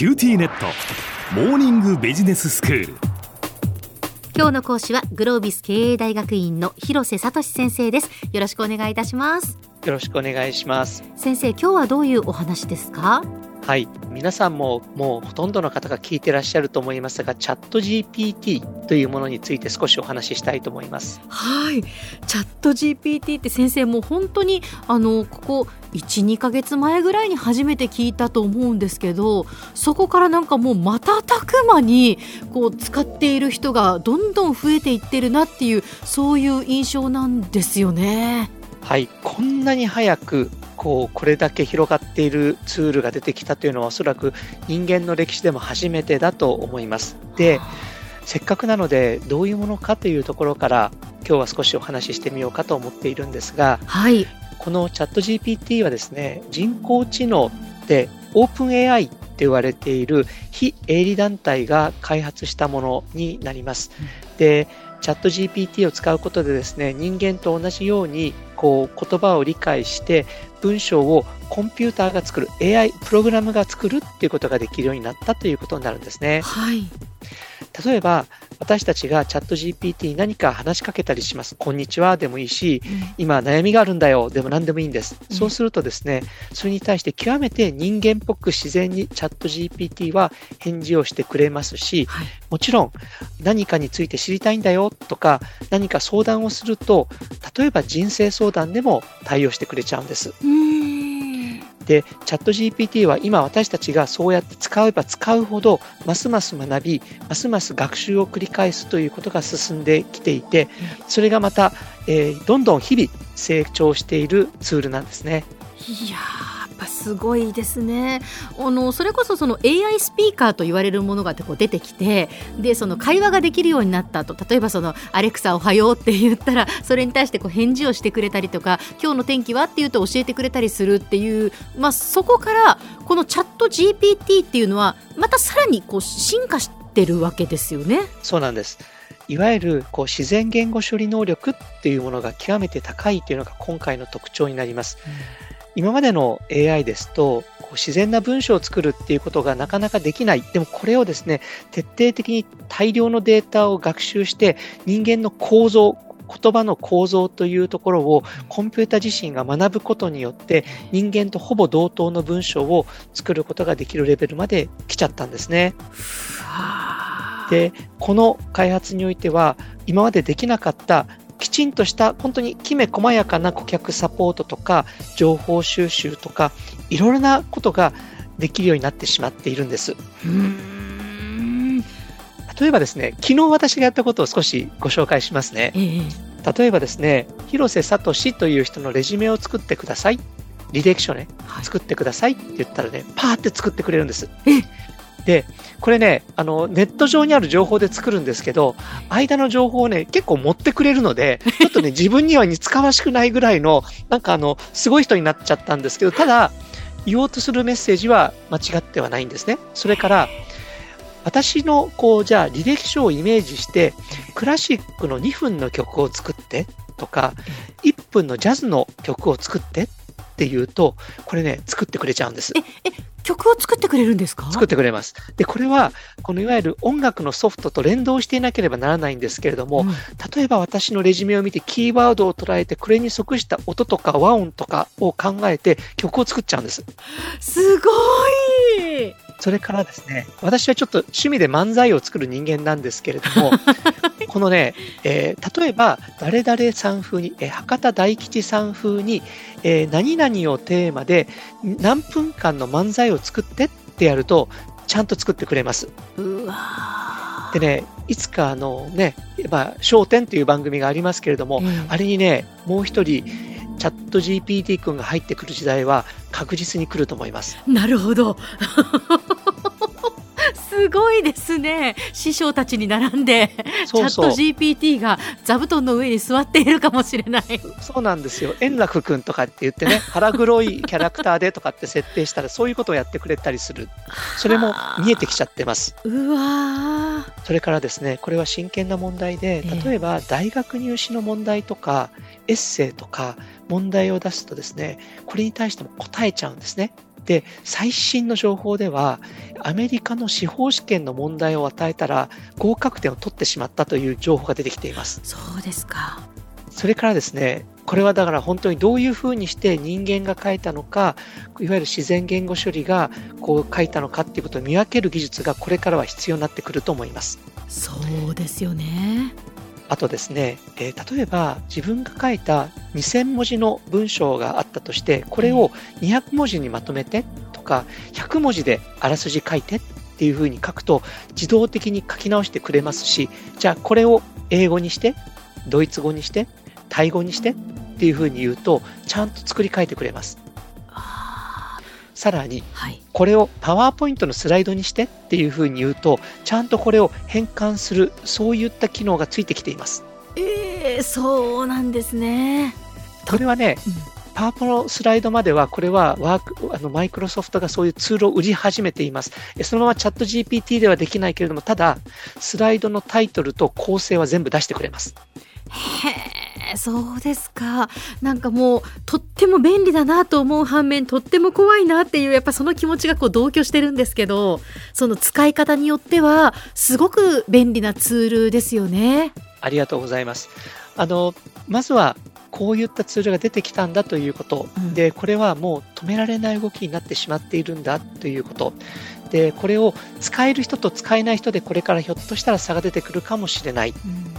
QTネット。モーニングビジネススクール。今日の講師はグロービス経営大学院の広瀬聡先生です。よろしくお願いいたします。よろしくお願いします。先生今日はどういうお話ですか？はい。皆さんももうほとんどの方が聞いてらっしゃると思いますがチャット GPT というものについて少しお話ししたいと思います。はい。チャット GPT って先生もう本当にあのここ12ヶ月前ぐらいに初めて聞いたと思うんですけどそこからなんかもう瞬く間にこう使っている人がどんどん増えていってるなっていうそういう印象なんですよね。はい。こんなに早くこうこれだけ広がっているツールが出てきたというのはおそらく人間の歴史でも初めてだと思います。でせっかくなのでどういうものかというところから今日は少しお話ししてみようかと思っているんですが、はい、このチャット GPT はですね人工知能で OpenAI って言われている非営利団体が開発したものになります。でチャット GPT を使うことでですね人間と同じようにこう言葉を理解して文章をコンピューターが作る AI プログラムが作るっていうことができるようになったということになるんですね。はい、例えば私たちがチャット GPT に何か話しかけたりします。こんにちはでもいいし、うん、今悩みがあるんだよでも何でもいいんです。うん、そうするとですね、それに対して極めて人間っぽく自然にチャット GPT は返事をしてくれますし、はい、もちろん何かについて知りたいんだよとか何か相談をすると、例えば人生相談でも対応してくれちゃうんです。で、チャット GPT は今私たちがそうやって使えば使うほど、ますます学び、ますます学習を繰り返すということが進んできていて、それがまた、えー、どんどん日々成長しているツールなんですね。いやーすごいですねあのそれこそその AI スピーカーと言われるものがこう出てきてでその会話ができるようになったと例えばそのアレクサおはようって言ったらそれに対してこう返事をしてくれたりとか今日の天気はって言うと教えてくれたりするっていう、まあ、そこからこのチャット GPT っていうのはまたさらにこう進化してるわけですよね。そうなんですいわゆるこう自然言語処理能力っていうものが極めて高いというのが今回の特徴になります。うん今までの AI ですと、こう自然な文章を作るっていうことがなかなかできない。でもこれをですね、徹底的に大量のデータを学習して、人間の構造、言葉の構造というところをコンピュータ自身が学ぶことによって人間とほぼ同等の文章を作ることができるレベルまで来ちゃったんですね。で、この開発においては今までできなかったきちんとした本当にきめ細やかな顧客サポートとか情報収集とかいろいろなことができるようになってしまっているんです。例えばですね、昨日私がやったことを少しご紹介しますね。例えばですね、広瀬聡という人のレジュメを作ってください。履歴書ね、はい、作ってくださいって言ったらね、パーって作ってくれるんです。で、これね、あの、ネット上にある情報で作るんですけど、間の情報をね、結構持ってくれるので、ちょっとね、自分には似つかわしくないぐらいの、なんかあの、すごい人になっちゃったんですけど、ただ、言おうとするメッセージは間違ってはないんですね。それから、私の、こう、じゃあ、履歴書をイメージして、クラシックの2分の曲を作ってとか、1分のジャズの曲を作ってっていうと、これね、作ってくれちゃうんです。え、え、曲を作ってくれるんですか？作ってくれます。で、これは、このいわゆる音楽のソフトと連動していなければならないんですけれども、うん、例えば私のレジュメを見てキーワードを捉えて、これに即した音とか和音とかを考えて曲を作っちゃうんです。すごいそれからですね、私はちょっと趣味で漫才を作る人間なんですけれども、このね、えー、例えば、誰々さん風に、えー、博多大吉さん風に、えー、何々をテーマで何分間の漫才を作ってってやると、ちゃんと作ってくれます。でね、いつかあのね、まあ、焦点という番組がありますけれども、うん、あれにね、もう一人、チャット GPT 君が入ってくる時代は確実に来ると思います。なるほど。すごいですね。師匠たちに並んでチャット GPT が座布団の上に座っているかもしれない。そうなんですよ。円楽君とかって言ってね 腹黒いキャラクターでとかって設定したらそういうことをやってくれたりする。それも見えてきちゃってます。うわそれからですねこれは真剣な問題で例えば大学入試の問題とかエッセイとか問題を出すとですねこれに対しても答えちゃうんですねで、最新の情報では、アメリカの司法試験の問題を与えたら、合格点を取ってしまったという情報が出てきています。そうですか。それからですね、これはだから本当にどういうふうにして人間が書いたのか、いわゆる自然言語処理がこう書いたのかっていうことを見分ける技術がこれからは必要になってくると思います。そうですよね。あとですね、えー、例えば自分が書いた2000文字の文章があったとして、これを200文字にまとめてとか、100文字であらすじ書いてっていうふうに書くと、自動的に書き直してくれますし、じゃあこれを英語にして、ドイツ語にして、タイ語にしてっていうふうに言うと、ちゃんと作り変えてくれます。さらに、これをパワーポイントのスライドにしてっていうふうに言うと、ちゃんとこれを変換する、そういった機能がついてきています。えー、そうなんですね。これはね、うん、パワポのスライドまでは、これはワーク、あの、マイクロソフトがそういうツールを売り始めています。そのままチャット GPT ではできないけれども、ただ、スライドのタイトルと構成は全部出してくれます。へそうですか。なんかもうとっても便利だなと思う反面とっても怖いなっていうやっぱその気持ちがこう同居してるんですけどその使い方によってはすごく便利なツールですよね。ありがとうございます。あのまずはこういったツールが出てきたんだということ、うん、でこれはもう止められない動きになってしまっているんだということ。でこれを使える人と使えない人でこれからひょっとしたら差が出てくるかもしれない、うん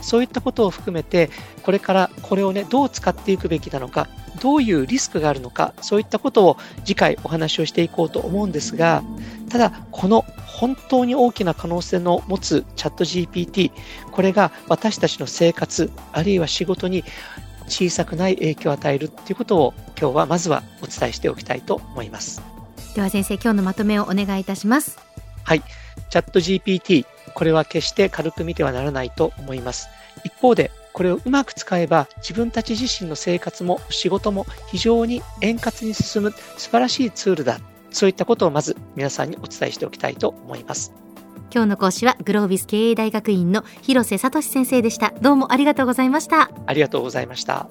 そういったことを含めて、これからこれをね、どう使っていくべきなのか、どういうリスクがあるのか、そういったことを次回お話をしていこうと思うんですが、ただ、この本当に大きな可能性の持つチャット GPT、これが私たちの生活、あるいは仕事に小さくない影響を与えるということを今日はまずはお伝えしておきたいと思います。では先生、今日のまとめをお願いいたします。はい。チャット GPT、これは決して軽く見てはならないと思います。一方で、これをうまく使えば自分たち自身の生活も仕事も非常に円滑に進む素晴らしいツールだ。そういったことをまず皆さんにお伝えしておきたいと思います。今日の講師はグロービス経営大学院の広瀬聡先生でした。どうもありがとうございました。ありがとうございました。